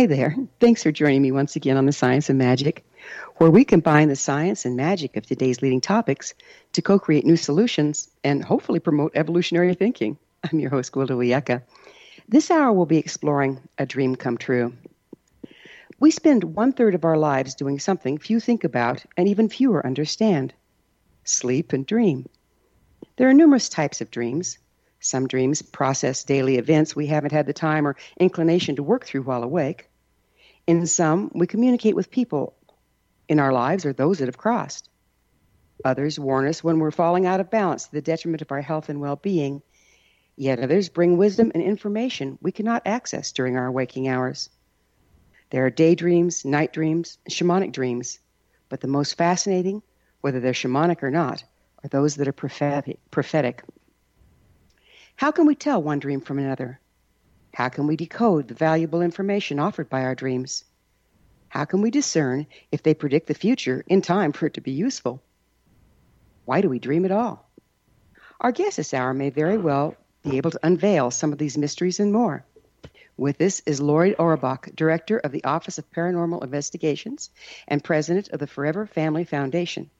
Hi there. Thanks for joining me once again on the Science of Magic, where we combine the science and magic of today's leading topics to co create new solutions and hopefully promote evolutionary thinking. I'm your host, Gwilda Wiyaka. This hour we'll be exploring a dream come true. We spend one third of our lives doing something few think about and even fewer understand sleep and dream. There are numerous types of dreams. Some dreams process daily events we haven't had the time or inclination to work through while awake. In some, we communicate with people in our lives or those that have crossed. Others warn us when we're falling out of balance to the detriment of our health and well being. Yet others bring wisdom and information we cannot access during our waking hours. There are daydreams, night dreams, shamanic dreams, but the most fascinating, whether they're shamanic or not, are those that are prophetic. prophetic. How can we tell one dream from another? How can we decode the valuable information offered by our dreams? How can we discern if they predict the future in time for it to be useful? Why do we dream at all? Our guest this hour may very well be able to unveil some of these mysteries and more. With us is Loyd Auerbach, Director of the Office of Paranormal Investigations and President of the Forever Family Foundation.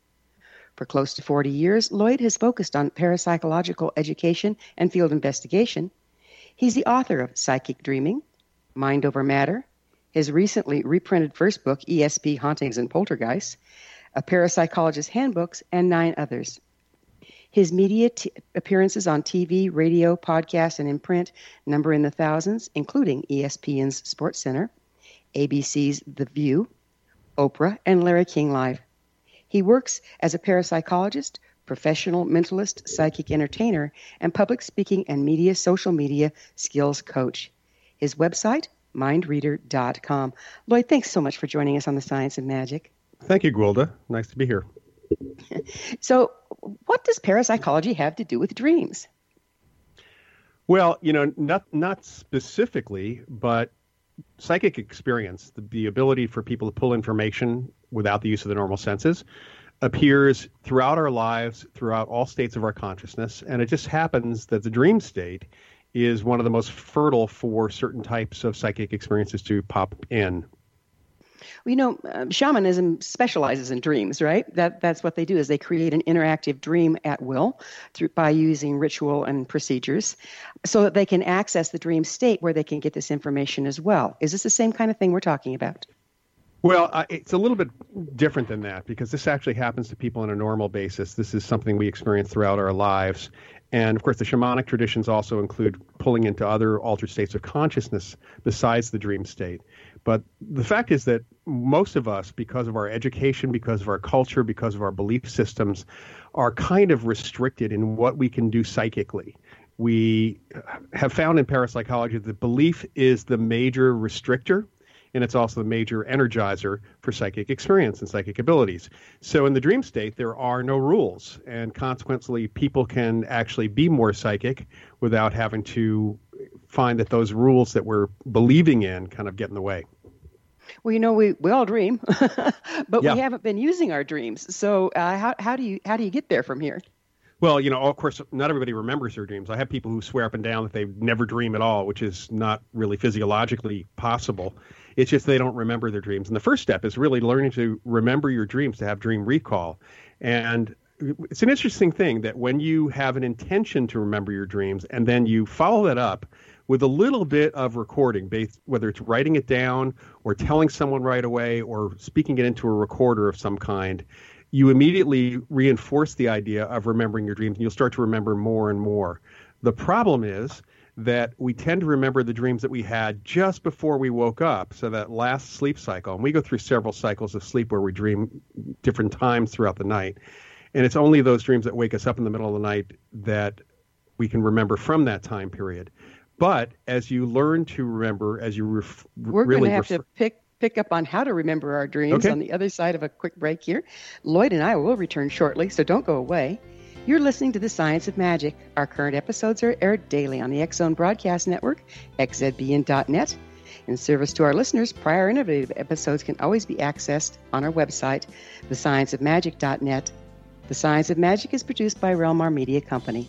For close to 40 years, Loyd has focused on parapsychological education and field investigation. He's the author of Psychic Dreaming, Mind Over Matter, his recently reprinted first book, ESP Hauntings and Poltergeists, a parapsychologist's handbooks, and nine others. His media t- appearances on TV, radio, podcast, and in print number in the thousands, including ESPN's SportsCenter, ABC's The View, Oprah, and Larry King Live. He works as a parapsychologist, professional mentalist, psychic entertainer, and public speaking and media social media skills coach. His website, mindreader.com. Loyd, thanks so much for joining us on the Science of Magic. Thank you, Gwilda. Nice to be here. So, what does parapsychology have to do with dreams? Well, you know, not not specifically, but psychic experience, the, the ability for people to pull information without the use of the normal senses, appears throughout our lives, throughout all states of our consciousness, and it just happens that the dream state is one of the most fertile for certain types of psychic experiences to pop in. Well, you know, um, shamanism specializes in dreams, right? That that's what they do is they create an interactive dream at will through by using ritual and procedures, so that they can access the dream state where they can get this information as well. Is this the same kind of thing we're talking about? Well, uh, it's a little bit different than that because this actually happens to people on a normal basis. This is something we experience throughout our lives. And of course, the shamanic traditions also include pulling into other altered states of consciousness besides the dream state. But the fact is that most of us, because of our education, because of our culture, because of our belief systems, are kind of restricted in what we can do psychically. We have found in parapsychology that belief is the major restrictor and it's also the major energizer for psychic experience and psychic abilities. So in the dream state, there are no rules, and consequently, people can actually be more psychic without having to find that those rules that we're believing in kind of get in the way. Well, you know, we, we all dream, but Yeah. we haven't been using our dreams. So uh, how, how do you how do you get there from here? Well, you know, of course, not everybody remembers their dreams. I have people who swear up and down that they never dream at all, which is not really physiologically possible. It's just they don't remember their dreams. And the first step is really learning to remember your dreams, to have dream recall. And it's an interesting thing that when you have an intention to remember your dreams and then you follow that up with a little bit of recording, based, whether it's writing it down or telling someone right away or speaking it into a recorder of some kind, you immediately reinforce the idea of remembering your dreams and you'll start to remember more and more. The problem is that we tend to remember the dreams that we had just before we woke up. So that last sleep cycle, and we go through several cycles of sleep where we dream different times throughout the night. And it's only those dreams that wake us up in the middle of the night that we can remember from that time period. But as you learn to remember, as you ref- We're really going to have refer- to pick pick up on how to remember our dreams Okay. on the other side of a quick break here. Loyd and I will return shortly, so don't go away. You're listening to The Science of Magic. Our current episodes are aired daily on the X Zone Broadcast Network, xzbn.net. In service to our listeners, prior innovative episodes can always be accessed on our website, thescienceofmagic.net. The Science of Magic is produced by Realmar Media Company.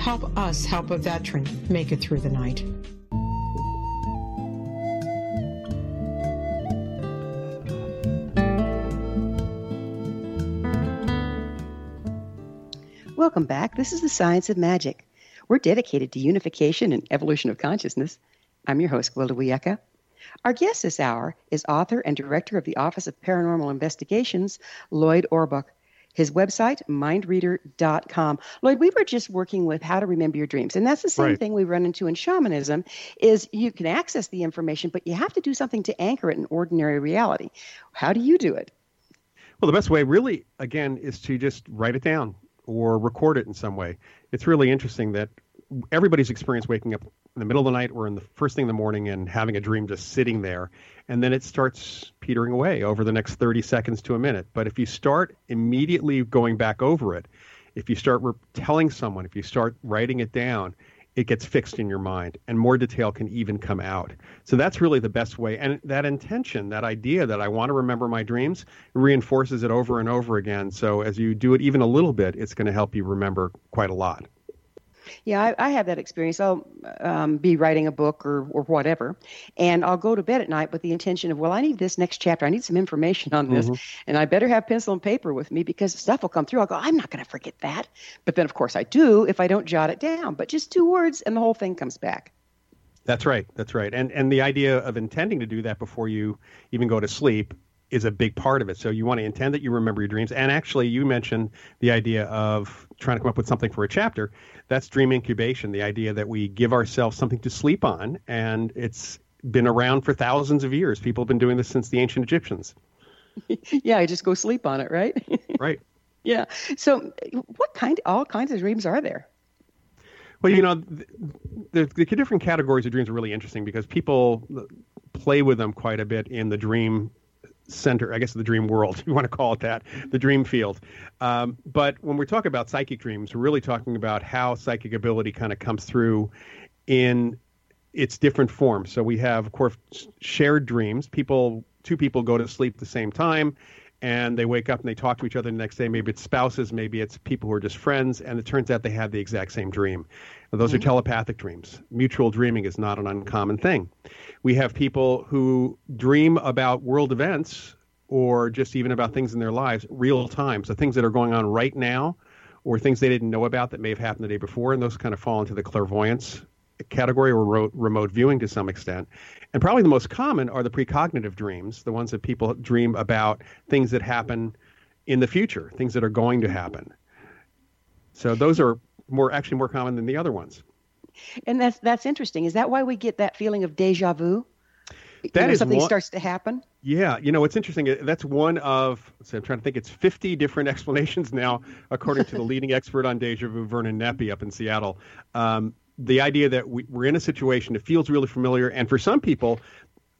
Help us help a veteran make it through the night. Welcome back. This is the Science of Magic. We're dedicated to unification and evolution of consciousness. I'm your host, Gwilda Wiyaka. Our guest this hour is author and director of the Office of Paranormal Investigations, Loyd Auerbach. His website, mindreader.com. Loyd, we were just working with how to remember your dreams. And that's the same Right. thing we run into in shamanism is you can access the information, but you have to do something to anchor it in ordinary reality. How do you do it? Well, the best way, really, again, is to just write it down or record it in some way. It's really interesting that everybody's experienced waking up in the middle of the night or in the first thing in the morning and having a dream just sitting there, and then it starts petering away over the next 30 seconds to a minute. But if you start immediately going back over it, if you start re- telling someone, if you start writing it down, it gets fixed in your mind and more detail can even come out. So that's really the best way. And that intention, that idea that I want to remember my dreams, reinforces it over and over again. So as you do it even a little bit, it's going to help you remember quite a lot. Yeah, I, I have that experience. I'll um, be writing a book or, or whatever, and I'll go to bed at night with the intention of, well, I need this next chapter. I need some information on this, and I better have pencil and paper with me because stuff will come through. I'll go, I'm not going to forget that. But then, of course, I do if I don't jot it down. But just two words, and the whole thing comes back. That's right. That's right. And and the idea of intending to do that before you even go to sleep is a big part of it. So you want to intend that you remember your dreams. And actually, you mentioned the idea of trying to come up with something for a chapter. That's dream incubation. The idea that we give ourselves something to sleep on, and it's been around for thousands of years. People have been doing this since the ancient Egyptians. yeah, I just go sleep on it, right? Right. yeah. So, what kind? All kinds of dreams are there? Well, you know, th- the, the different categories of dreams are really interesting because people play with them quite a bit in the dream center, I guess the dream world, if you want to call it that, the dream field. Um, but when we talk about psychic dreams, we're really talking about how psychic ability kind of comes through in its different forms. So we have, of course, shared dreams. People, two people go to sleep at the same time and they wake up and they talk to each other the next day. Maybe it's spouses, maybe it's people who are just friends, and it turns out they had the exact same dream. Those are mm-hmm. telepathic dreams. Mutual dreaming is not an uncommon thing. We have people who dream about world events or just even about things in their lives real time. So things that are going on right now or things they didn't know about that may have happened the day before, and those kind of fall into the clairvoyance category or remote, remote viewing to some extent. And probably the most common are the precognitive dreams, the ones that people dream about things that happen in the future, things that are going to happen. So those are more actually more common than the other ones. And that's that's interesting. Is that why we get that feeling of deja vu? You That know, is something one- starts to happen. Yeah, you know, it's interesting. Uh, That's one of, so I'm trying to think, it's 50 different explanations now, according to the leading expert on deja vu, Vernon Neppe up in Seattle. Um, the idea that we, we're in a situation that feels really familiar, and for some people,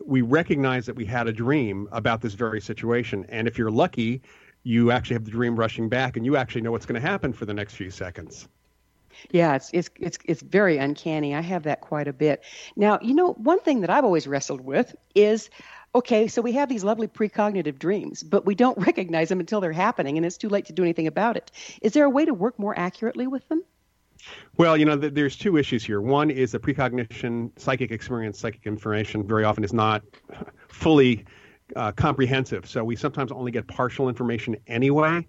we recognize that we had a dream about this very situation. And if you're lucky, you actually have the dream rushing back and you actually know what's going to happen for the next few seconds. Yeah, it's it's it's it's very uncanny. I have that quite a bit. Now, you know, one thing that I've always wrestled with is okay, so we have these lovely precognitive dreams, but we don't recognize them until they're happening and it's too late to do anything about it. Is there a way to work more accurately with them? Well, you know, th- there's two issues here. One is the precognition, psychic experience, psychic information very often is not fully uh, comprehensive. So we sometimes only get partial information anyway.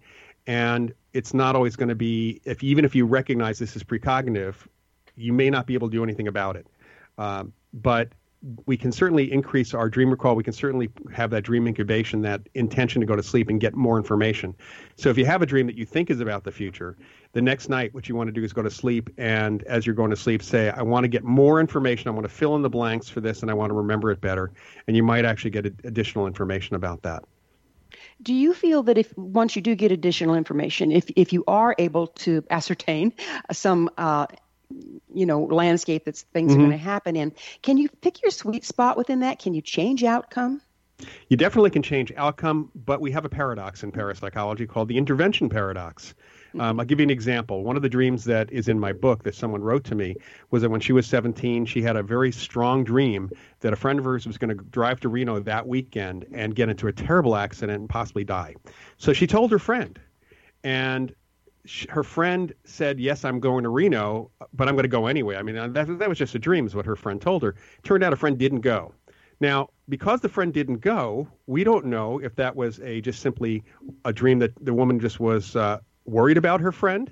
And it's not always going to be, if even if you recognize this is precognitive, you may not be able to do anything about it. Um, but we can certainly increase our dream recall. We can certainly have that dream incubation, that intention to go to sleep and get more information. So if you have a dream that you think is about the future, the next night what you want to do is go to sleep and as you're going to sleep say, I want to get more information. I want to fill in the blanks for this and I want to remember it better. And you might actually get additional information about that. Do you feel that if once you do get additional information, if if you are able to ascertain some uh, you know landscape that things Mm-hmm. are going to happen in, can you pick your sweet spot within that? Can you change outcome? You definitely can change outcome, but we have a paradox in parapsychology called the intervention paradox. Um, I'll give you an example. One of the dreams that is in my book that someone wrote to me was that when she was 17, she had a very strong dream that a friend of hers was going to drive to Reno that weekend and get into a terrible accident and possibly die. So she told her friend, and her friend said, "Yes, I'm going to Reno, but I'm going to go anyway." I mean, uh, that, that was just a dream, is what her friend told her. Turned out her friend didn't go. Now, because the friend didn't go, we don't know if that was a just simply a dream that the woman just was uh, worried about her friend,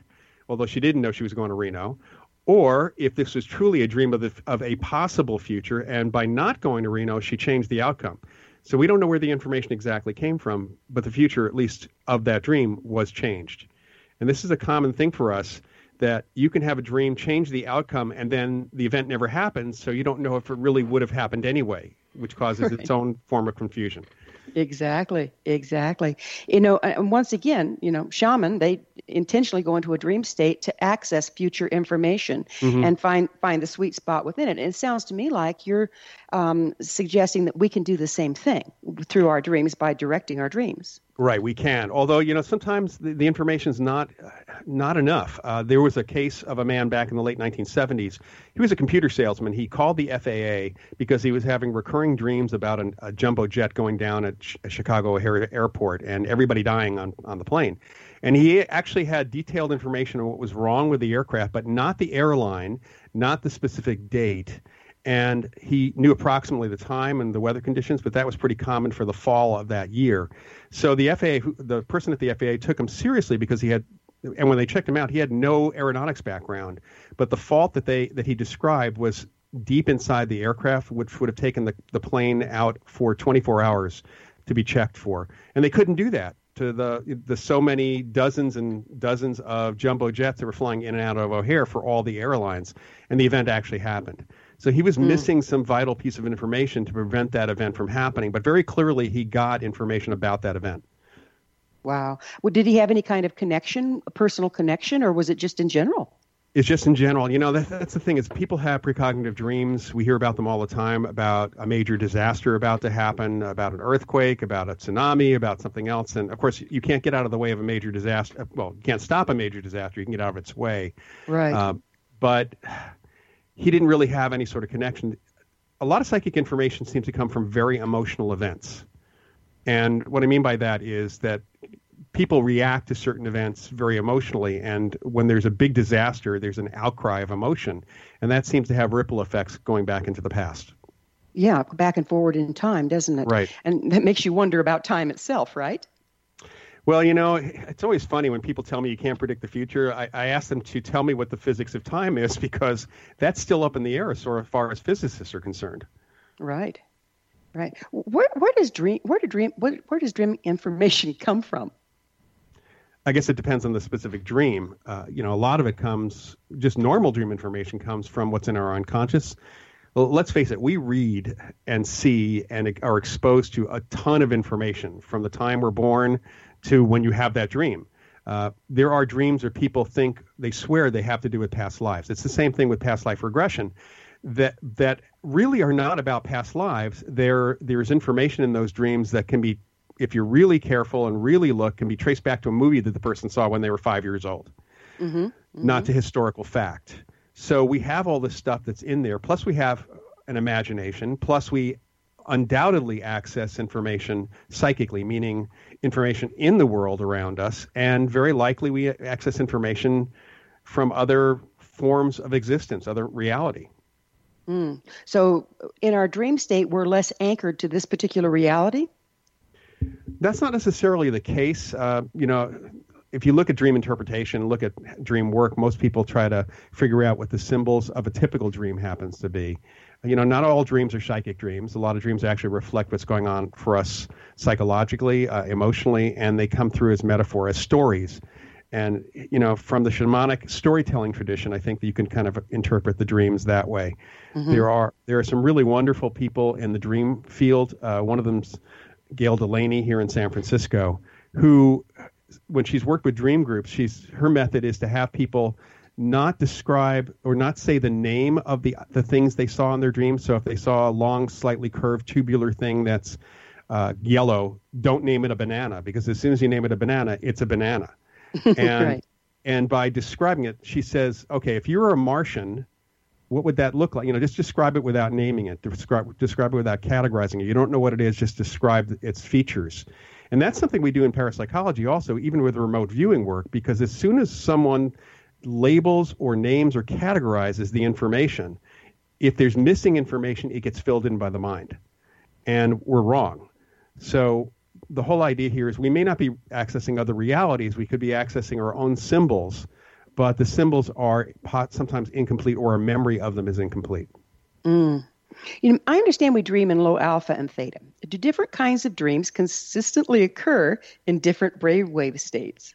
although she didn't know she was going to Reno, or if this was truly a dream of the, of a possible future, and by not going to Reno, she changed the outcome. So we don't know where the information exactly came from, but the future, at least of that dream, was changed. And this is a common thing for us that you can have a dream change the outcome and then the event never happens, so you don't know if it really would have happened anyway, which causes its own form of confusion. Exactly, exactly. You know, and once again, you know, shaman they intentionally go into a dream state to access future information and find find the sweet spot within it. And it sounds to me like you're um, suggesting that we can do the same thing through our dreams by directing our dreams. Right, we can. Although you know sometimes the, the information is not not enough. Uh, there was a case of a man back in the late 1970s. He was a computer salesman. He called the FAA because he was having recurring dreams about an, a jumbo jet going down at Ch- Chicago Airport and everybody dying on on the plane. And he actually had detailed information on what was wrong with the aircraft, but not the airline, not the specific date and he knew approximately the time and the weather conditions, but that was pretty common for the fall of that year. So the FAA, the person at the FAA, took him seriously because he had, and when they checked him out, he had no aeronautics background. But the fault that they that he described was deep inside the aircraft, which would have taken the, the plane out for 24 hours to be checked for, and they couldn't do that to the the so many dozens and dozens of jumbo jets that were flying in and out of O'Hare for all the airlines, and the event actually happened. So he was missing some vital piece of information to prevent that event from happening, but very clearly he got information about that event. Wow. Well, did he have any kind of connection, a personal connection, or was it just in general? It's just in general, you know, that, that's the thing is people have precognitive dreams. We hear about them all the time about a major disaster about to happen, about an earthquake, about a tsunami, about something else. And of course, you can't get out of the way of a major disaster. Well, you can't stop a major disaster. You can get out of its way. Right. Uh, but he didn't really have any sort of connection. A lot of psychic information seems to come from very emotional events. And what I mean by that is that people react to certain events very emotionally. And when there's a big disaster, there's an outcry of emotion. And that seems to have ripple effects going back into the past. yeah, back and forward in time, doesn't it? Right. And that makes you wonder about time itself, right? Well, you know, it's always funny when people tell me you can't predict the future. I, I ask them to tell me what the physics of time is because that's still up in the air as far as physicists are concerned. Right. Right. Where where does dream where do dream where, where does dream information come from? I guess it depends on the specific dream. Uh, you know, a lot of it comes just normal dream information comes from what's in our unconscious. Well, let's face it, we read and see and are exposed to a ton of information from the time we're born to when you have that dream. Uh, there are dreams where people think they swear they have to do with past lives. It's the same thing with past life regression. that that really are not about past lives. There there's information in those dreams that can be, if you're really careful and really look, can be traced back to a movie that the person saw when they were five years old, not to historical fact. So we have all this stuff that's in there. Plus we have an imagination. Plus we undoubtedly access information psychically, meaning information in the world around us, and very likely we access information from other forms of existence, other reality. So, in our dream state, we're less anchored to this particular reality. That's not necessarily the case. Uh, you know, if you look at dream interpretation, look at dream work, most people try to figure out what the symbols of a typical dream happens to be. You know, not all dreams are psychic dreams. A lot of dreams actually reflect what's going on for us psychologically, uh, emotionally, and they come through as metaphor, as stories. And you know, from the shamanic storytelling tradition, I think that you can kind of interpret the dreams that way. There are there are some really wonderful people in the dream field. Uh, one of them's Gayle Delaney here in San Francisco, who, when she's worked with dream groups, she's her method is to have people not describe or not say the name of the the things they saw in their dreams. So if they saw a long, slightly curved tubular thing that's uh, yellow, don't name it a banana because as soon as you name it a banana, it's a banana. And Right. and by describing it, she says, okay, if you were a Martian, what would that look like? You know, just describe it without naming it. Describe describe it without categorizing it. You don't know what it is, just describe its features. And that's something we do in parapsychology also, even with remote viewing work, because as soon as someone labels or names or categorizes the information, if there's missing information, it gets filled in by the mind. And we're wrong. So the whole idea here is we may not be accessing other realities, we could be accessing our own symbols, but the symbols are sometimes incomplete or a memory of them is incomplete. Mm. You know, I understand we dream in low alpha and theta. Do different kinds of dreams consistently occur in different brainwave states?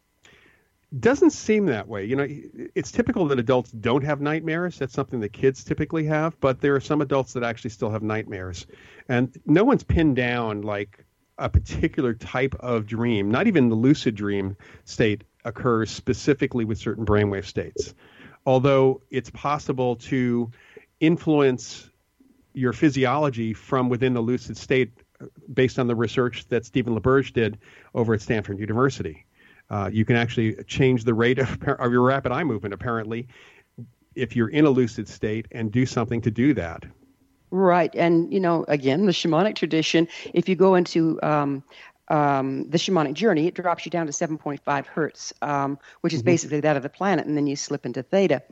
Doesn't seem that way. You know, it's typical that adults don't have nightmares. That's something that kids typically have, but there are some adults that actually still have nightmares. And no one's pinned down like a particular type of dream, not even the lucid dream state occurs specifically with certain brainwave states. Although it's possible to influence your physiology from within the lucid state uh, based on the research that Stephen LaBerge did over at Stanford University. Uh, you can actually change the rate of, of your rapid eye movement, apparently, if you're in a lucid state and do something to do that. Right. And, you know, again, the shamanic tradition, if you go into um, um, the shamanic journey, it drops you down to 7.5 hertz, um, which is basically that of the planet, and then you slip into theta.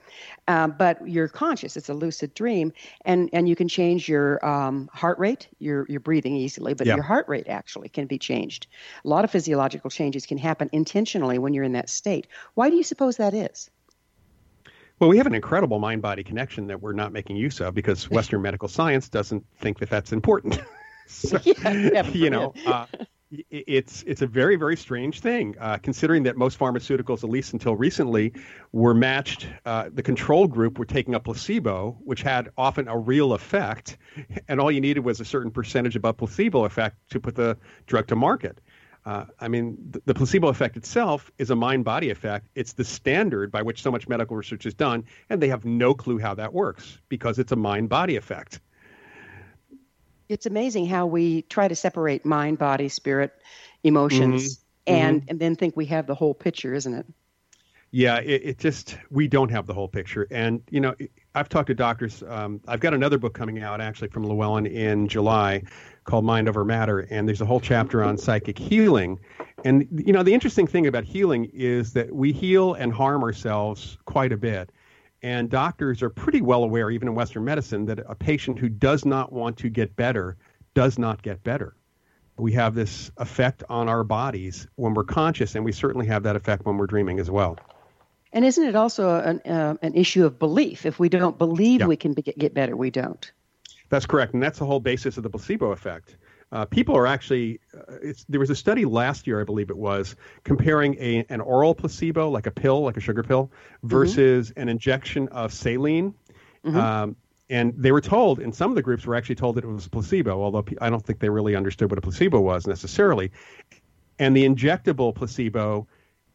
Um, but you're conscious; it's a lucid dream, and and you can change your um, heart rate. You're you're breathing easily, but Yeah. your heart rate actually can be changed. A lot of physiological changes can happen intentionally when you're in that state. Why do you suppose that is? Well, we have an incredible mind body connection that we're not making use of because Western medical science doesn't think that that's important. so, Yeah, you know, uh, it's it's a very very strange thing uh, considering that most pharmaceuticals, at least until recently, were matched. Uh, the control group were taking a placebo, which had often a real effect, and all you needed was a certain percentage above placebo effect to put the drug to market. Uh, I mean, the, the placebo effect itself is a mind body effect. It's the standard by which so much medical research is done, and they have no clue how that works because it's a mind body effect. It's amazing how we try to separate mind, body, spirit, emotions, and and then think we have the whole picture, isn't it? Yeah, it, it just we don't have the whole picture, and you know, I've talked to doctors. Um, I've got another book coming out actually from Llewellyn in July called Mind Over Matter, and there's a whole chapter on psychic healing. And you know, the interesting thing about healing is that we heal and harm ourselves quite a bit. And doctors are pretty well aware, even in Western medicine, that a patient who does not want to get better does not get better. We have this effect on our bodies when we're conscious, and we certainly have that effect when we're dreaming as well. And isn't it also an uh, an issue of belief? If we don't believe Yeah. we can be, get better, we don't. That's correct, and that's the whole basis of the placebo effect. Uh, people are actually. Uh, it's, there was a study last year, I believe it was, comparing a, an oral placebo, like a pill, like a sugar pill, versus an injection of saline. Um, and they were told, and some of the groups were actually told that it was a placebo, although I don't think they really understood what a placebo was necessarily. And the injectable placebo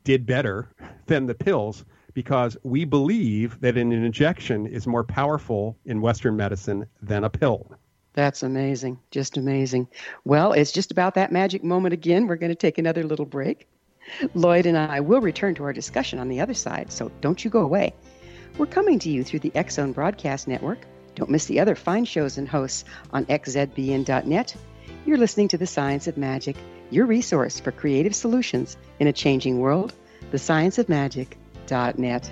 did better than the pills because we believe that an injection is more powerful in Western medicine than a pill. That's amazing. Just amazing. Well, it's just about that magic moment again. We're going to take another little break. Loyd and I will return to our discussion on the other side, so don't you go away. We're coming to you through the Zone Broadcast Network. Don't miss the other fine shows and hosts on xzbn.net. You're listening to The Science of Magic, your resource for creative solutions in a changing world. TheScienceOfMagic.net.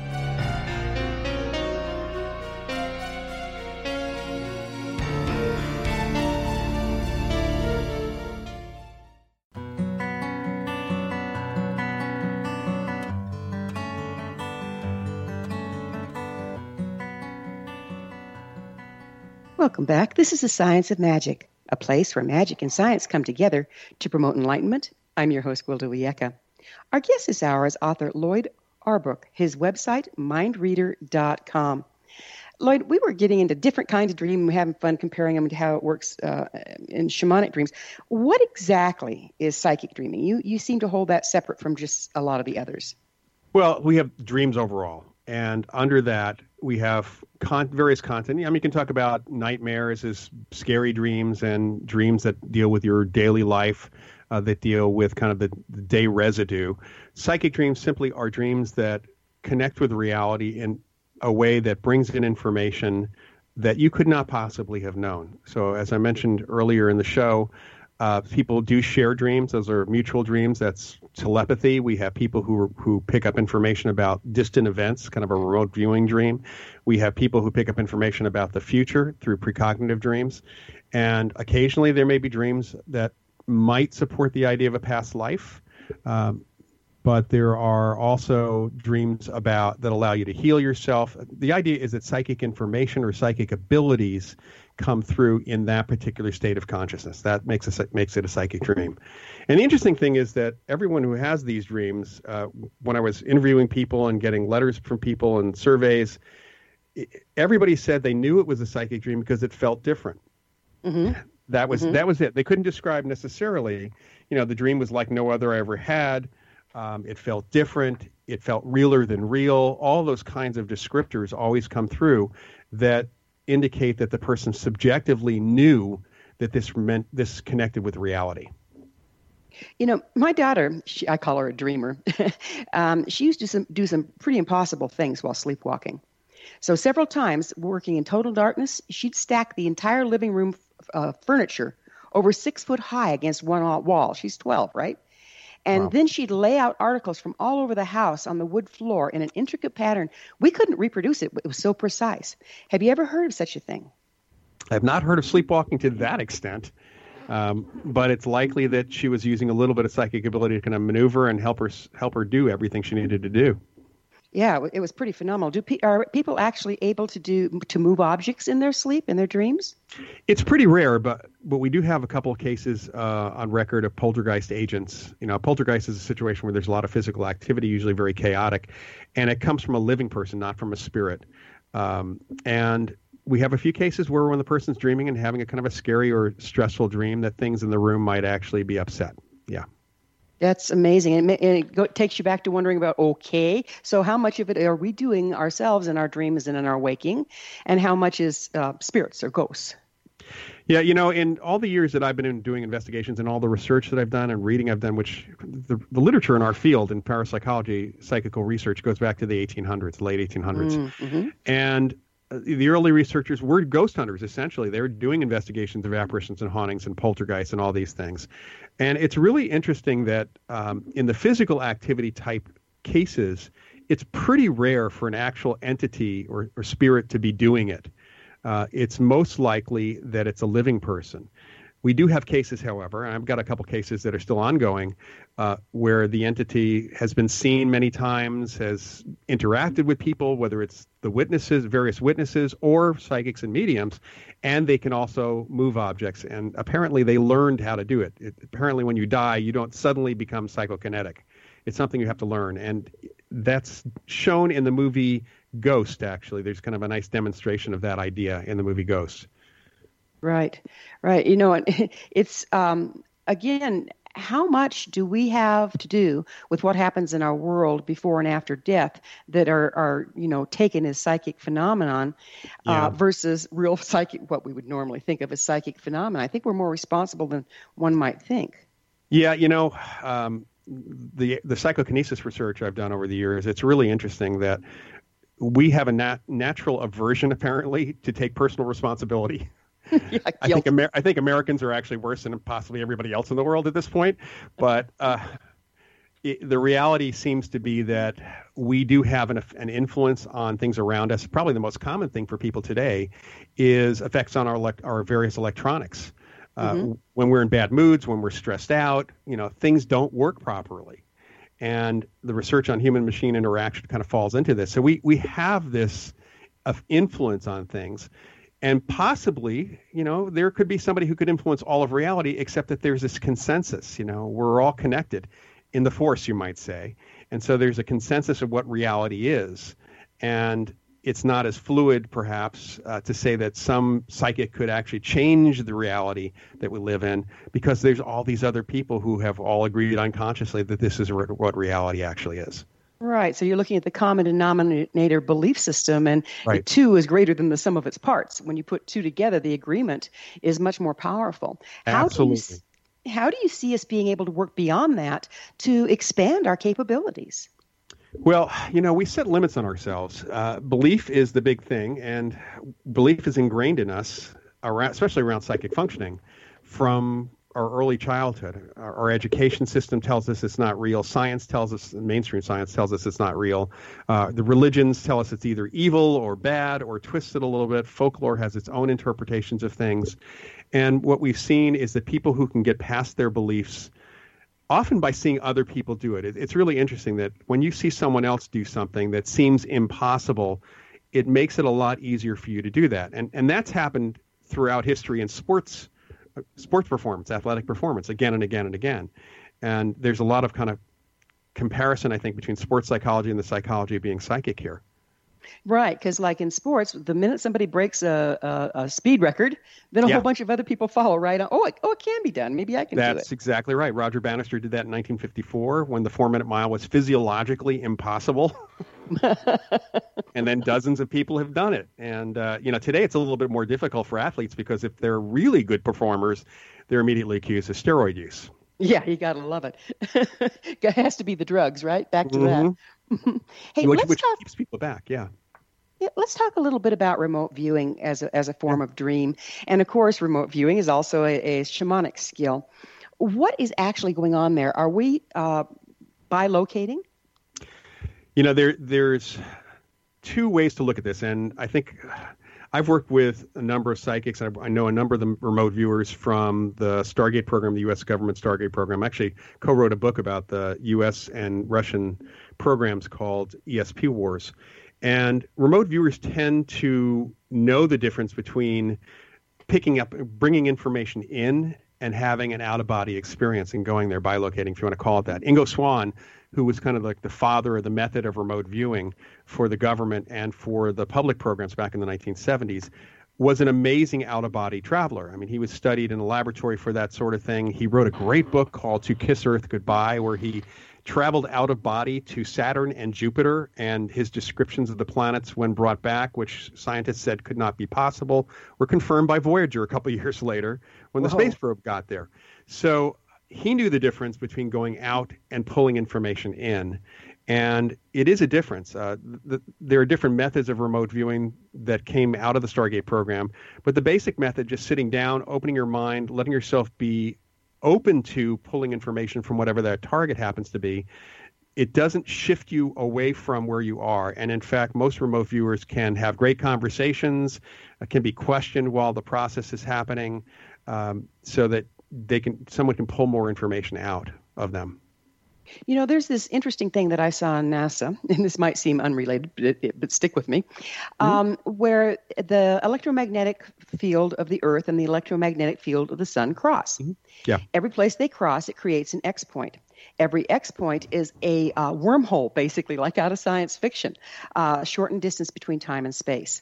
Welcome back. This is the Science of Magic, a place where magic and science come together to promote enlightenment. I'm your host, Gwilda Wiyaka. Our guest this hour is author Loyd Auerbach. His website, mindreader.com. Loyd, we were getting into different kinds of dreams, we're having fun comparing them to how it works uh, in shamanic dreams. What exactly is psychic dreaming? You you seem to hold that separate from just a lot of the others. Well, we have dreams overall, and under that we have con- various content. I mean, you can talk about nightmares as scary dreams and dreams that deal with your daily life, uh, that deal with kind of the, the day residue. Psychic dreams simply are dreams that connect with reality in a way that brings in information that you could not possibly have known. So, as I mentioned earlier in the show, uh, people do share dreams. Those are mutual dreams. That's telepathy. We have people who who pick up information about distant events, kind of a remote viewing dream. We have people who pick up information about the future through precognitive dreams, and occasionally there may be dreams that might support the idea of a past life. Um, but there are also dreams about that allow you to heal yourself. The idea is that psychic information or psychic abilities come through in that particular state of consciousness. That makes a, makes it a psychic dream. And the interesting thing is that everyone who has these dreams, uh, when I was interviewing people and getting letters from people and surveys, everybody said they knew it was a psychic dream because it felt different. Mm-hmm. That was Mhm. that was it. They couldn't describe necessarily. You know, the dream was like no other I ever had. Um, it felt different. It felt realer than real. All those kinds of descriptors always come through that indicate that the person subjectively knew that this meant this connected with reality. You know, my daughter, she, I call her a dreamer. um, she used to some, do some pretty impossible things while sleepwalking. So several times, working in total darkness, she'd stack the entire living room uh, furniture over six foot high against one wall. She's 12, right? And Wow. then she'd lay out articles from all over the house on the wood floor in an intricate pattern. We couldn't reproduce it, it was so precise. Have you ever heard of such a thing? I've not heard of sleepwalking to that extent, um, but it's likely that she was using a little bit of psychic ability to kind of maneuver and help her help her do everything she needed to do. Yeah, it was pretty phenomenal. Do pe- are people actually able to do to move objects in their sleep, in their dreams? It's pretty rare, but but we do have a couple of cases uh, on record of poltergeist agents. You know, a poltergeist is a situation where there's a lot of physical activity, usually very chaotic, and it comes from a living person, not from a spirit. Um, and we have a few cases where when the person's dreaming and having a kind of a scary or stressful dream, that things in the room might actually be upset. Yeah. That's amazing, and it, and it go, takes you back to wondering about okay, so how much of it are we doing ourselves in our dreams and in our waking, and how much is uh, spirits or ghosts? Yeah, you know, in all the years that I've been in doing investigations and all the research that I've done and reading I've done, which the, the literature in our field in parapsychology, psychical research goes back to the 1800s, late 1800s. Mm-hmm. And the early researchers were ghost hunters, essentially. They were doing investigations of apparitions and hauntings and poltergeists and all these things. And it's really interesting that um, in the physical activity type cases, it's pretty rare for an actual entity or, or spirit to be doing it. Uh, it's most likely that it's a living person. We do have cases, however, and I've got a couple cases that are still ongoing, uh, where the entity has been seen many times, has interacted with people, whether it's the witnesses, various witnesses, or psychics and mediums, and they can also move objects. And apparently, they learned how to do it. it apparently, when you die, you don't suddenly become psychokinetic. It's something you have to learn, and that's shown in the movie Ghost. Actually, there's kind of a nice demonstration of that idea in the movie Ghost. Right, right. You know, it's um, again, how much do we have to do with what happens in our world before and after death that are, are you know, taken as psychic phenomenon Yeah. uh, versus real psychic, what we would normally think of as psychic phenomena? I think we're more responsible than one might think. Yeah, you know, um, the the psychokinesis research I've done over the years, it's really interesting that we have a nat- natural aversion, apparently, to take personal responsibility. yeah, I think Amer- I think Americans are actually worse than possibly everybody else in the world at this point. But uh, it, the reality seems to be that we do have an, an influence on things around us. Probably the most common thing for people today is effects on our elect- our various electronics. Uh, When we're in bad moods, when we're stressed out, you know, things don't work properly. And the research on human machine interaction kind of falls into this. So we, we have this uh, influence on things and possibly, you know, there could be somebody who could influence all of reality, except that there's this consensus. You know, we're all connected in the force, you might say, and so there's a consensus of what reality is, and it's not as fluid, perhaps, uh, to say that some psychic could actually change the reality that we live in, because there's all these other people who have all agreed unconsciously that this is what reality actually is. Right. So you're looking at the common denominator belief system, and Right. two is greater than the sum of its parts. When you put two together, the agreement is much more powerful. How do you, how do you see us being able to work beyond that to expand our capabilities? Well, you know, we set limits on ourselves. Uh, belief is the big thing, and belief is ingrained in us, around, especially around psychic functioning, from our early childhood. Our, our education system tells us it's not real. Science tells us, mainstream science tells us it's not real. Uh, the religions tell us it's either evil or bad or twisted a little bit. Folklore has its own interpretations of things. And what we've seen is that people who can get past their beliefs often by seeing other people do it. it. It's really interesting that when you see someone else do something that seems impossible, it makes it a lot easier for you to do that. And and that's happened throughout history in sports sports performance, athletic performance again and again and again. And there's a lot of kind of comparison I think between sports psychology and the psychology of being psychic here. Right, because like in sports, the minute somebody breaks a, a, a speed record, then a Yeah. whole bunch of other people follow right on. Oh, it, oh, it can be done. Maybe I can do it. That's exactly right. Roger Bannister did that in 1954 when the four minute mile was physiologically impossible. and then dozens of people have done it. And, uh, you know, today it's a little bit more difficult for athletes because if they're really good performers, they're immediately accused of steroid use. Yeah, you gotta love it. it has to be the drugs, right? Back to that. hey, which let's which talk. keeps people back. Yeah. Yeah, let's talk a little bit about remote viewing as a, as a form of dream. And of course, remote viewing is also a, a shamanic skill. What is actually going on there? Are we uh, bilocating? You know, there there's two ways to look at this, and I think I've worked with a number of psychics. and I I know a number of the remote viewers from the Stargate program, the U.S. government Stargate program. I actually co-wrote a book about the U.S. and Russian programs called ESP Wars, and remote viewers tend to know the difference between picking up, bringing information in, and having an out-of-body experience and going there bilocating, if you want to call it that. Ingo Swann, who was kind of like the father of the method of remote viewing for the government and for the public programs back in the 1970s, was an amazing out-of-body traveler. I mean, he was studied in a laboratory for that sort of thing. He wrote a great book called To Kiss Earth Goodbye, where he traveled out of body to Saturn and Jupiter, and his descriptions of the planets, when brought back, which scientists said could not be possible, were confirmed by Voyager a couple years later when the space probe got there. So he knew the difference between going out and pulling information in. And it is a difference. Uh, th- there are different methods of remote viewing that came out of the Stargate program, but the basic method, just sitting down, opening your mind, letting yourself be open to pulling information from whatever that target happens to be, it doesn't shift you away from where you are. And in fact, most remote viewers can have great conversations, uh, can be questioned while the process is happening, um, so that they can someone can pull more information out of them. You know, there's this interesting thing that I saw on NASA, and this might seem unrelated, but, it, but stick with me, um, where the electromagnetic field of the Earth and the electromagnetic field of the Sun cross. Yeah. Every place they cross, it creates an X point. Every X point is a uh, wormhole, basically, like out of science fiction, uh, shortened distance between time and space.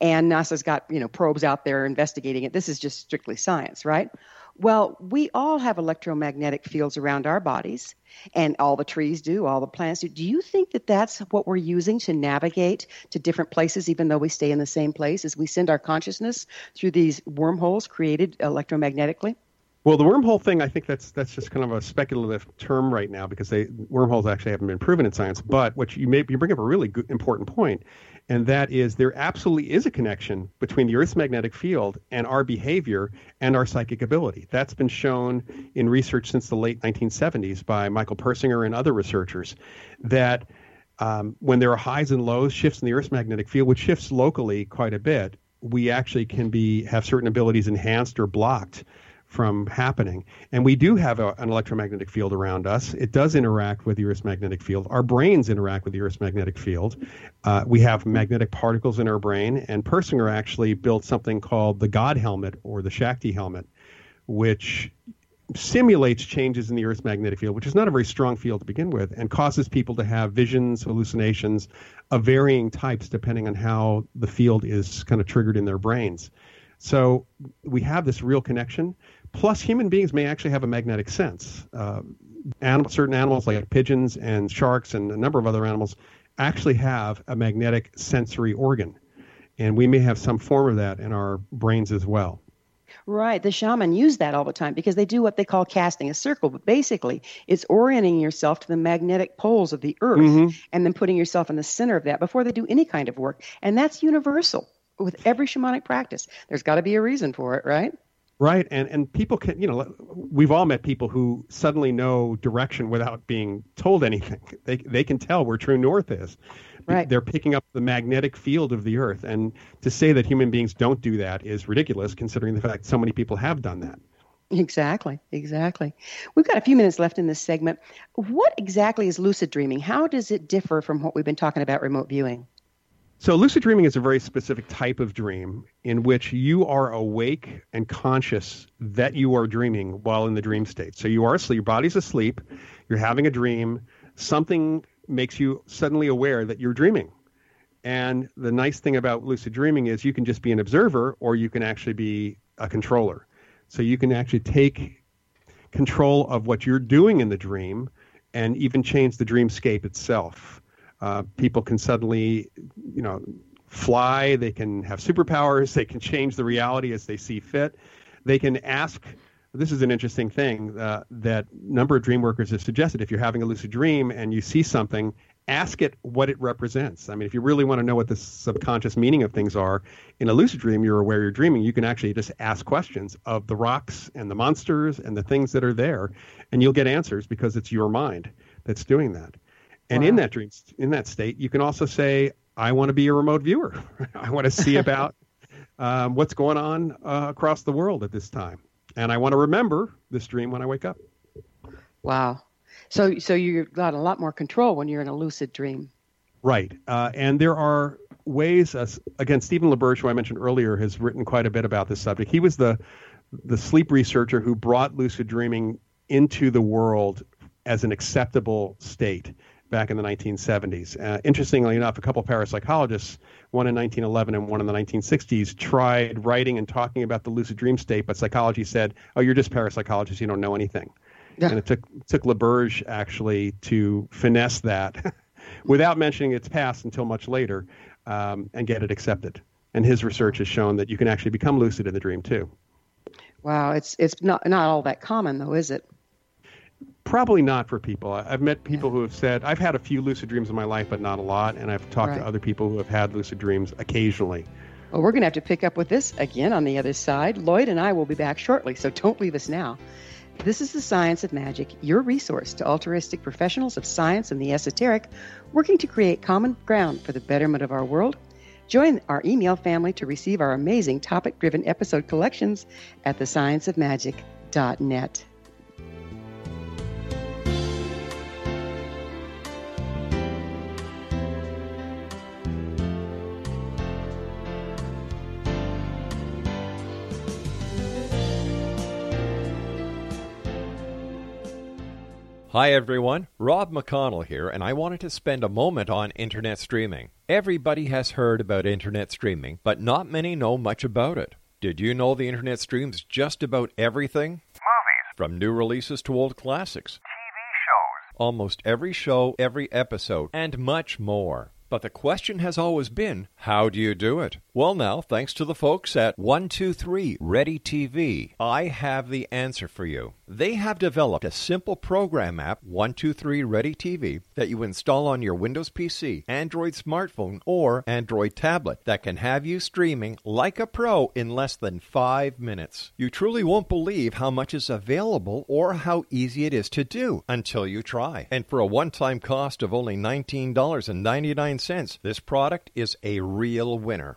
And NASA's got you know probes out there investigating it. This is just strictly science, right? Well, we all have electromagnetic fields around our bodies, and all the trees do, all the plants do. Do you think that that's what we're using to navigate to different places, even though we stay in the same place, as we send our consciousness through these wormholes created electromagnetically? Well, the wormhole thing, I think that's that's just kind of a speculative term right now because they wormholes actually haven't been proven in science. But what you may you bring up a really good, important point, and that is there absolutely is a connection between the Earth's magnetic field and our behavior and our psychic ability. That's been shown in research since the late 1970s by Michael Persinger and other researchers. That um, when there are highs and lows, shifts in the Earth's magnetic field, which shifts locally quite a bit, we actually can be have certain abilities enhanced or blocked from happening. And we do have a, an electromagnetic field around us. It does interact with the Earth's magnetic field. Our brains interact with the Earth's magnetic field. Uh, we have magnetic particles in our brain, and Persinger actually built something called the God helmet or the Shakti helmet, which simulates changes in the Earth's magnetic field, which is not a very strong field to begin with, and causes people to have visions, hallucinations of varying types depending on how the field is kind of triggered in their brains. So we have this real connection. Plus, human beings may actually have a magnetic sense. Uh, animal, certain animals like pigeons and sharks and a number of other animals actually have a magnetic sensory organ. And we may have some form of that in our brains as well. Right. The shaman use that all the time because they do what they call casting a circle. But basically, it's orienting yourself to the magnetic poles of the earth Mhm. and then putting yourself in the center of that before they do any kind of work. And that's universal with every shamanic practice. There's got to be a reason for it, right? Right, and and people can, you know, we've all met people who suddenly know direction without being told anything. They they can tell where true north is. Right. They're picking up the magnetic field of the earth, and to say that human beings don't do that is ridiculous, considering the fact so many people have done that. Exactly, exactly. We've got a few minutes left in this segment. What exactly is lucid dreaming? How does it differ from what we've been talking about remote viewing? So, lucid dreaming is a very specific type of dream in which you are awake and conscious that you are dreaming while in the dream state. So, you are asleep, your body's asleep, you're having a dream, something makes you suddenly aware that you're dreaming. And the nice thing about lucid dreaming is you can just be an observer or you can actually be a controller. So, you can actually take control of what you're doing in the dream and even change the dreamscape itself. Uh, people can suddenly, you know, fly. They can have superpowers. They can change the reality as they see fit. They can ask. This is an interesting thing uh, that number of dream workers have suggested. If you're having a lucid dream and you see something, ask it what it represents. I mean, if you really want to know what the subconscious meaning of things are in a lucid dream, you're aware you're dreaming. You can actually just ask questions of the rocks and the monsters and the things that are there, and you'll get answers because it's your mind that's doing that. And in that dream, in that state, you can also say, "I want to be a remote viewer. I want to see about um, what's going on uh, across the world at this time, and I want to remember this dream when I wake up." Wow. So, so you've got a lot more control when you're in a lucid dream. Right. Uh, and there are ways, as, again, Stephen LaBerge, who I mentioned earlier, has written quite a bit about this subject. He was the, the sleep researcher who brought lucid dreaming into the world as an acceptable state back in the 1970s. Uh, interestingly enough, a couple parapsychologists, one in 1911 and one in the 1960s, tried writing and talking about the lucid dream state, but psychology said, oh, you're just parapsychologists, you don't know anything. Yeah. And it took took LaBerge actually to finesse that without mentioning its past until much later um, and get it accepted. And his research has shown that you can actually become lucid in the dream too. Wow, it's it's not not all that common though, is it? Probably not for people. I've met people who have said, I've had a few lucid dreams in my life, but not a lot. And I've talked Right. to other people who have had lucid dreams occasionally. Well, we're going to have to pick up with this again on the other side. Loyd and I will be back shortly, so don't leave us now. This is the Science of Magic, your resource to altruistic professionals of science and the esoteric, working to create common ground for the betterment of our world. Join our email family to receive our amazing topic driven episode collections at thescienceofmagic.net. Hi everyone, Rob McConnell here, and I wanted to spend a moment on internet streaming. Everybody has heard about internet streaming, but not many know much about it. Did you know the internet streams just about everything? Movies, From new releases to old classics. TV shows, Almost every show, every episode, and much more. But the question has always been, how do you do it? Well, now, thanks to the folks at 123 Ready TV, I have the answer for you. They have developed a simple program app, 123 Ready TV, that you install on your Windows PC, Android smartphone, or Android tablet that can have you streaming like a pro in less than five minutes. You truly won't believe how much is available or how easy it is to do until you try. And for a one time cost of only $19.99, this product is a real winner.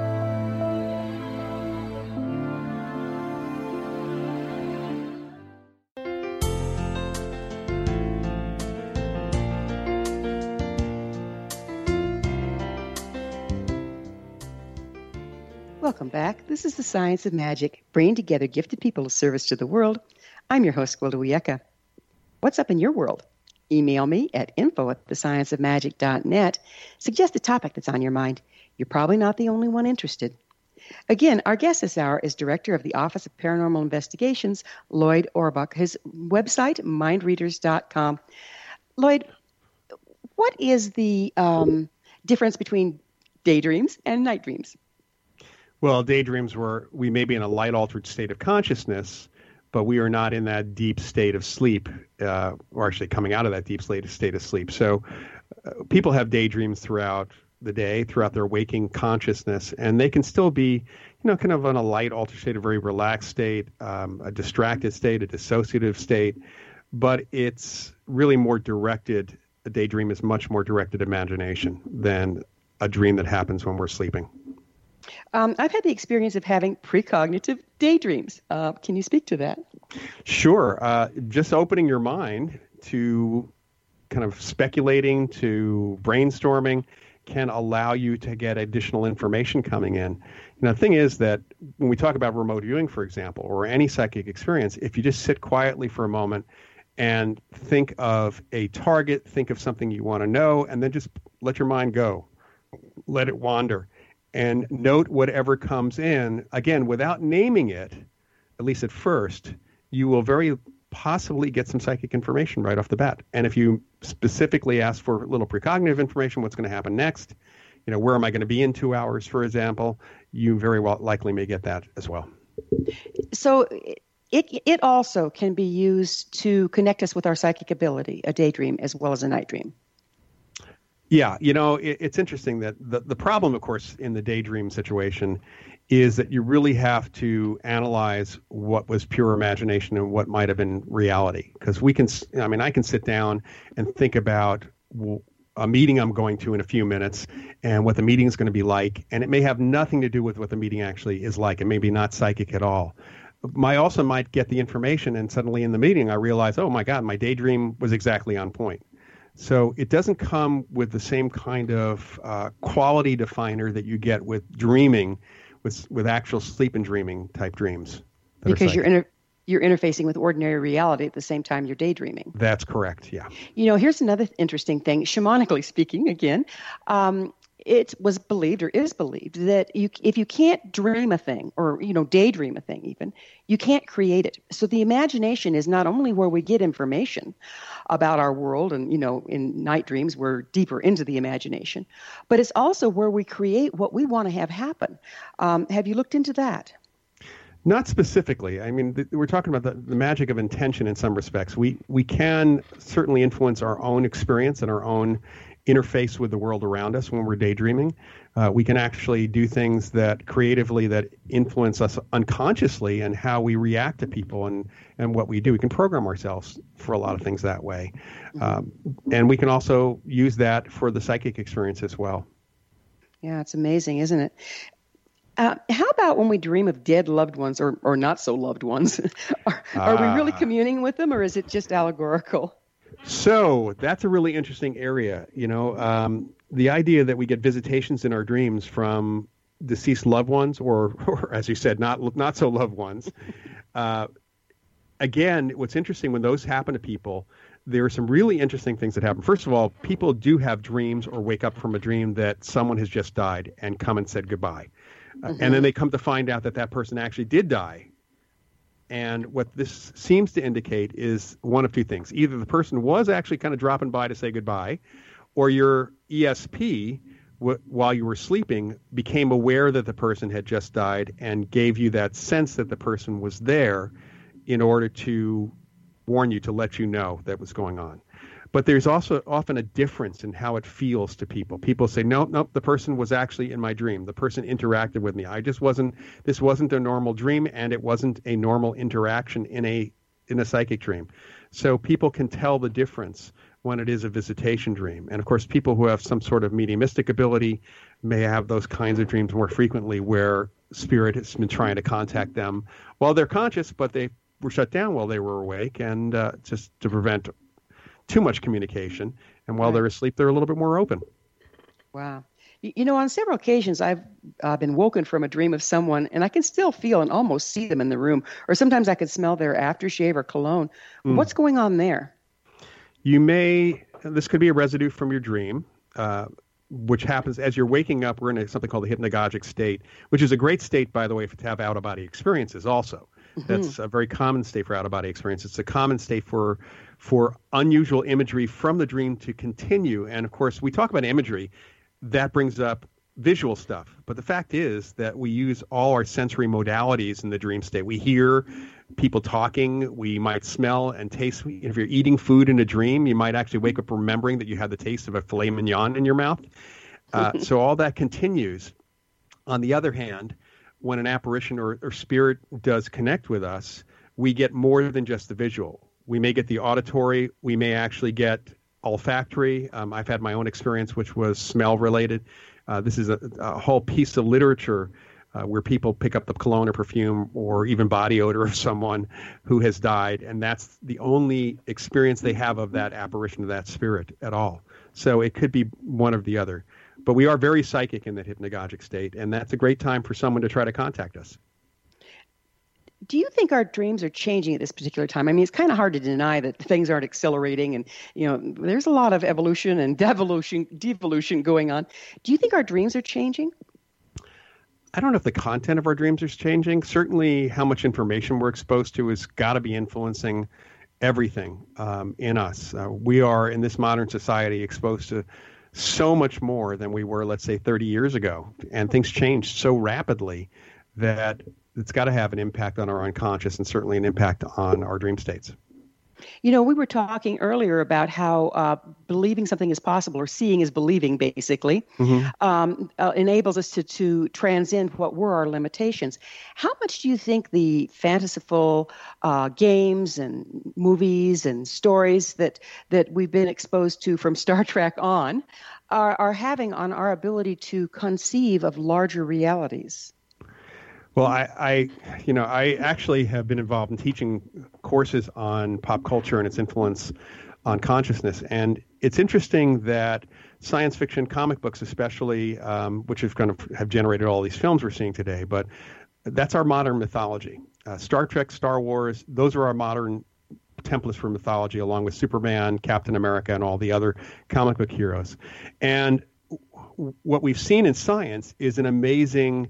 Welcome back. This is the Science of Magic, bringing together gifted people of service to the world. I'm your host, Gwilda Wiyaka. What's up in your world? Email me at info at thescienceofmagic.net. Suggest a topic that's on your mind. You're probably not the only one interested. Again, our guest this hour is Director of the Office of Paranormal Investigations, Loyd Auerbach. His website, mindreaders.com. Loyd, what is the um, difference between daydreams and night dreams? Well, daydreams were we may be in a light altered state of consciousness, but we are not in that deep state of sleep, uh, or actually coming out of that deep state of sleep. So, uh, people have daydreams throughout the day, throughout their waking consciousness, and they can still be, you know, kind of on a light altered state, a very relaxed state, um, a distracted state, a dissociative state, but it's really more directed. A daydream is much more directed imagination than a dream that happens when we're sleeping. Um, I've had the experience of having precognitive daydreams. Uh, can you speak to that? Sure. Uh, just opening your mind to kind of speculating to brainstorming can allow you to get additional information coming in. You know, the thing is that when we talk about remote viewing, for example, or any psychic experience, if you just sit quietly for a moment and think of a target, think of something you want to know, and then just let your mind go, let it wander, and note whatever comes in, again, without naming it, at least at first, you will very possibly get some psychic information right off the bat. And if you specifically ask for a little precognitive information, what's going to happen next, you know, where am I going to be in two hours, for example, you very well likely may get that as well. So it it also can be used to connect us with our psychic ability, a daydream as well as a night dream. Yeah, you know, it, it's interesting that the, the problem, of course, in the daydream situation is that you really have to analyze what was pure imagination and what might have been reality. Because we can, I mean, I can sit down and think about a meeting I'm going to in a few minutes and what the meeting is going to be like, and it may have nothing to do with what the meeting actually is like. It may be not psychic at all. I also might get the information, and suddenly in the meeting, I realize, oh my God, my daydream was exactly on point. So it doesn't come with the same kind of uh, quality definer that you get with dreaming, with with actual sleep and dreaming type dreams. because you're inter- you're interfacing with ordinary reality at the same time you're daydreaming. That's correct. Yeah. You know, here's another interesting thing. Shamanically speaking, again, um, it was believed or is believed that you, if you can't dream a thing or you know daydream a thing, even you can't create it. So the imagination is not only where we get information about our world, and you know, in night dreams we're deeper into the imagination, but it's also where we create what we want to have happen. Um, have you looked into that? Not specifically. I mean, th- we're talking about the, the magic of intention in some respects. We we can certainly influence our own experience and our own interface with the world around us when we're daydreaming. Uh, we can actually do things that creatively that influence us unconsciously and how we react to people and and what we do. We can program ourselves for a lot of things that way, um, and we can also use that for the psychic experience as well. Yeah, it's amazing, isn't it? Uh, how about when we dream of dead loved ones or, or not so loved ones? are, are we really Ah. communing with them or is it just allegorical? So that's a really interesting area. You know, um, the idea that we get visitations in our dreams from deceased loved ones, or, or as you said, not not so loved ones. Uh, again, what's interesting when those happen to people, there are some really interesting things that happen. First of all, people do have dreams or wake up from a dream that someone has just died and come and said goodbye, Uh, and then they come to find out that that person actually did die and what this seems to indicate is one of two things. Either the person was actually kind of dropping by to say goodbye, or your ESP, w- while you were sleeping, became aware that the person had just died and gave you that sense that the person was there in order to warn you, to let you know that was going on. But there's also often a difference in how it feels to people. People say, "No, no, the person was actually in my dream. The person interacted with me. I just wasn't. This wasn't a normal dream, and it wasn't a normal interaction in a in a psychic dream." So people can tell the difference when it is a visitation dream. And of course, people who have some sort of mediumistic ability may have those kinds of dreams more frequently, where spirit has been trying to contact them while they're conscious, but they were shut down while they were awake, and uh, just to prevent too much communication. And while Right. they're asleep, they're a little bit more open. Wow. You, know, on several occasions, I've uh, been woken from a dream of someone, and I can still feel and almost see them in the room. Or sometimes I can smell their aftershave or cologne. What's going on there? You may, this could be a residue from your dream, uh, which happens as you're waking up. We're in a, something called the hypnagogic state, which is a great state, by the way, to have out of body experiences also. That's a very common state for out of body experience. It's a common state for for unusual imagery from the dream to continue. And of course, we talk about imagery, that brings up visual stuff. But the fact is that we use all our sensory modalities in the dream state. We hear people talking, we might smell and taste. If you're eating food in a dream, you might actually wake up remembering that you had the taste of a filet mignon in your mouth. Uh, so all that continues. On the other hand, when an apparition or, or spirit does connect with us, we get more than just the visual. We may get the auditory. We may actually get olfactory. Um, I've had my own experience, which was smell related. Uh, this is a, a whole piece of literature uh, where people pick up the cologne or perfume or even body odor of someone who has died, and that's the only experience they have of that apparition of that spirit at all. So it could be one or the other. But we are very psychic in that hypnagogic state, and that's a great time for someone to try to contact us. Do you think our dreams are changing at this particular time? I mean, it's kind of hard to deny that things aren't accelerating, and you know, there's a lot of evolution and devolution, devolution going on. Do you think our dreams are changing? I don't know if the content of our dreams is changing. Certainly, how much information we're exposed to has got to be influencing everything um, in us. Uh, we are in this modern society exposed to so much more than we were, let's say, 30 years ago, and things changed so rapidly that it's got to have an impact on our unconscious and certainly an impact on our dream states. You know, we were talking earlier about how uh, believing something is possible or seeing is believing, basically, um, uh, enables us to, to transcend what were our limitations. How much do you think the fanciful uh, games and movies and stories that, that we've been exposed to from Star Trek on are, are having on our ability to conceive of larger realities? Well, I, I, you know, I actually have been involved in teaching courses on pop culture and its influence on consciousness, and it's interesting that science fiction, comic books, especially, um, which have kind of have generated all these films we're seeing today, but that's our modern mythology. Uh, Star Trek, Star Wars, those are our modern templates for mythology, along with Superman, Captain America, and all the other comic book heroes. And what we've seen in science is an amazing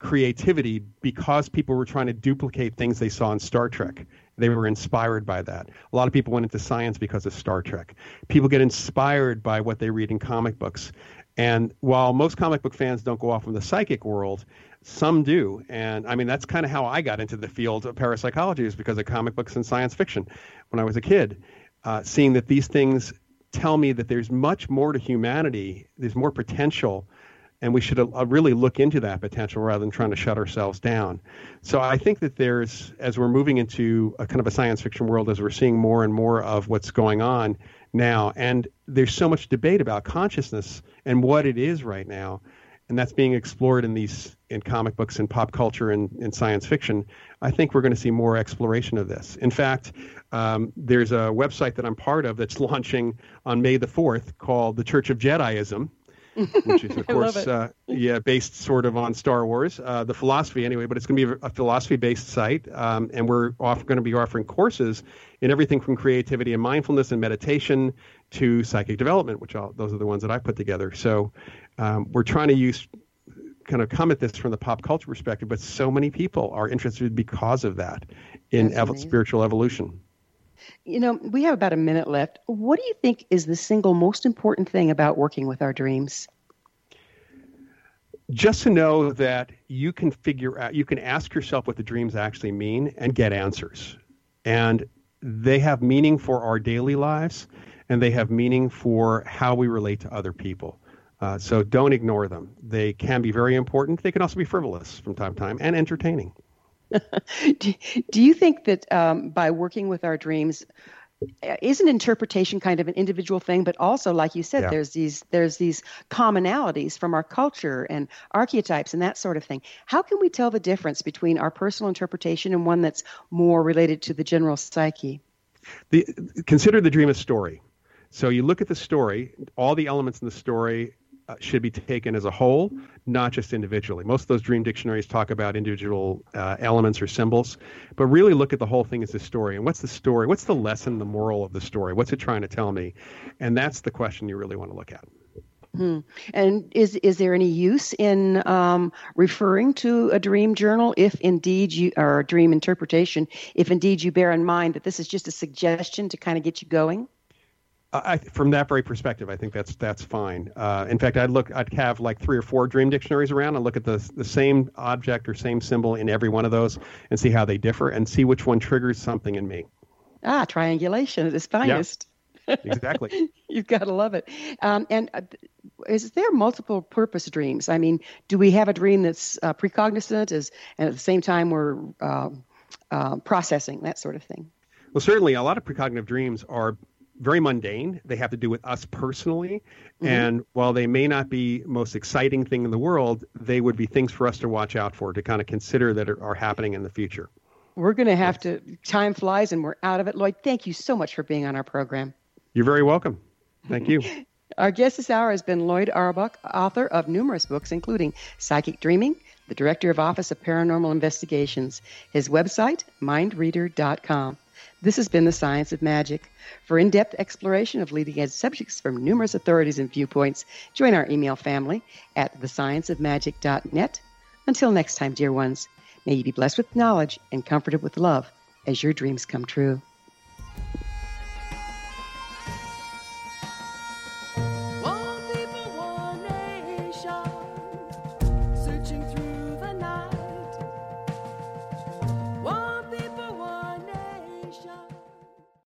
creativity because people were trying to duplicate things they saw in Star Trek. They were inspired by that. A lot of people went into science because of Star Trek. People get inspired by what they read in comic books. And while most comic book fans don't go off in the psychic world, some do. And I mean, that's kind of how I got into the field of parapsychology is because of comic books and science fiction when I was a kid. Uh, seeing that these things tell me that there's much more to humanity, there's more potential and we should uh, really look into that potential rather than trying to shut ourselves down. So I think that there's, as we're moving into a kind of a science fiction world, as we're seeing more and more of what's going on now, and there's so much debate about consciousness and what it is right now, and that's being explored in these in comic books and pop culture and in science fiction. I think we're going to see more exploration of this. In fact, um, there's a website that I'm part of that's launching on May the 4th called the Church of Jediism which is of course uh, yeah based sort of on Star Wars, uh, the philosophy anyway. But it's going to be a philosophy based site, um, and we're going to be offering courses in everything from creativity and mindfulness and meditation to psychic development, which all, those are the ones that I put together. So um, we're trying to use kind of come at this from the pop culture perspective, but so many people are interested because of that in ev- spiritual evolution. You know, we have about a minute left. What do you think is the single most important thing about working with our dreams? just to know that you can figure out, you can ask yourself what the dreams actually mean and get answers. And they have meaning for our daily lives and they have meaning for how we relate to other people. Uh, so don't ignore them. They can be very important. They can also be frivolous from time to time and entertaining. do, do you think that um, by working with our dreams, uh, isn't interpretation kind of an individual thing, but also, like you said, Yeah. there's these there's these commonalities from our culture and archetypes and that sort of thing. How can we tell the difference between our personal interpretation and one that's more related to the general psyche? the consider the dream a story. So you look at the story, all the elements in the story should be taken as a whole, not just individually. Most of those dream dictionaries talk about individual uh, elements or symbols, but really look at the whole thing as a story. And what's the story? What's the lesson, the moral of the story? What's it trying to tell me? And that's the question you really want to look at. Hmm. And is is there any use in um, referring to a dream journal if indeed you or a dream interpretation if indeed you bear in mind that this is just a suggestion to kind of get you going? I, from that very perspective, I think that's that's fine. Uh, in fact, I'd look, I'd have like three or four dream dictionaries around and look at the the same object or same symbol in every one of those and see how they differ and see which one triggers something in me. Ah, triangulation at its finest. Exactly. You've got to love it. Um, and uh, is there multiple purpose dreams? I mean, do we have a dream that's uh, precognizant, is and at the same time we're uh, uh, processing that sort of thing? Well, certainly, a lot of precognitive dreams are very mundane. They have to do with us personally. Mm-hmm. And while they may not be most exciting thing in the world, they would be things for us to watch out for, to kind of consider that are, are happening in the future. We're going to have to, time flies and we're out of it. Loyd, thank you so much for being on our program. You're very welcome. Thank you. Our guest this hour has been Loyd Auerbach, author of numerous books, including Psychic Dreaming, the director of Office of Paranormal Investigations. His website, mindreader.com. This has been The Science of Magic. For in depth exploration of leading edge subjects from numerous authorities and viewpoints, join our email family at thescienceofmagic.net. Until next time, dear ones, may you be blessed with knowledge and comforted with love as your dreams come true.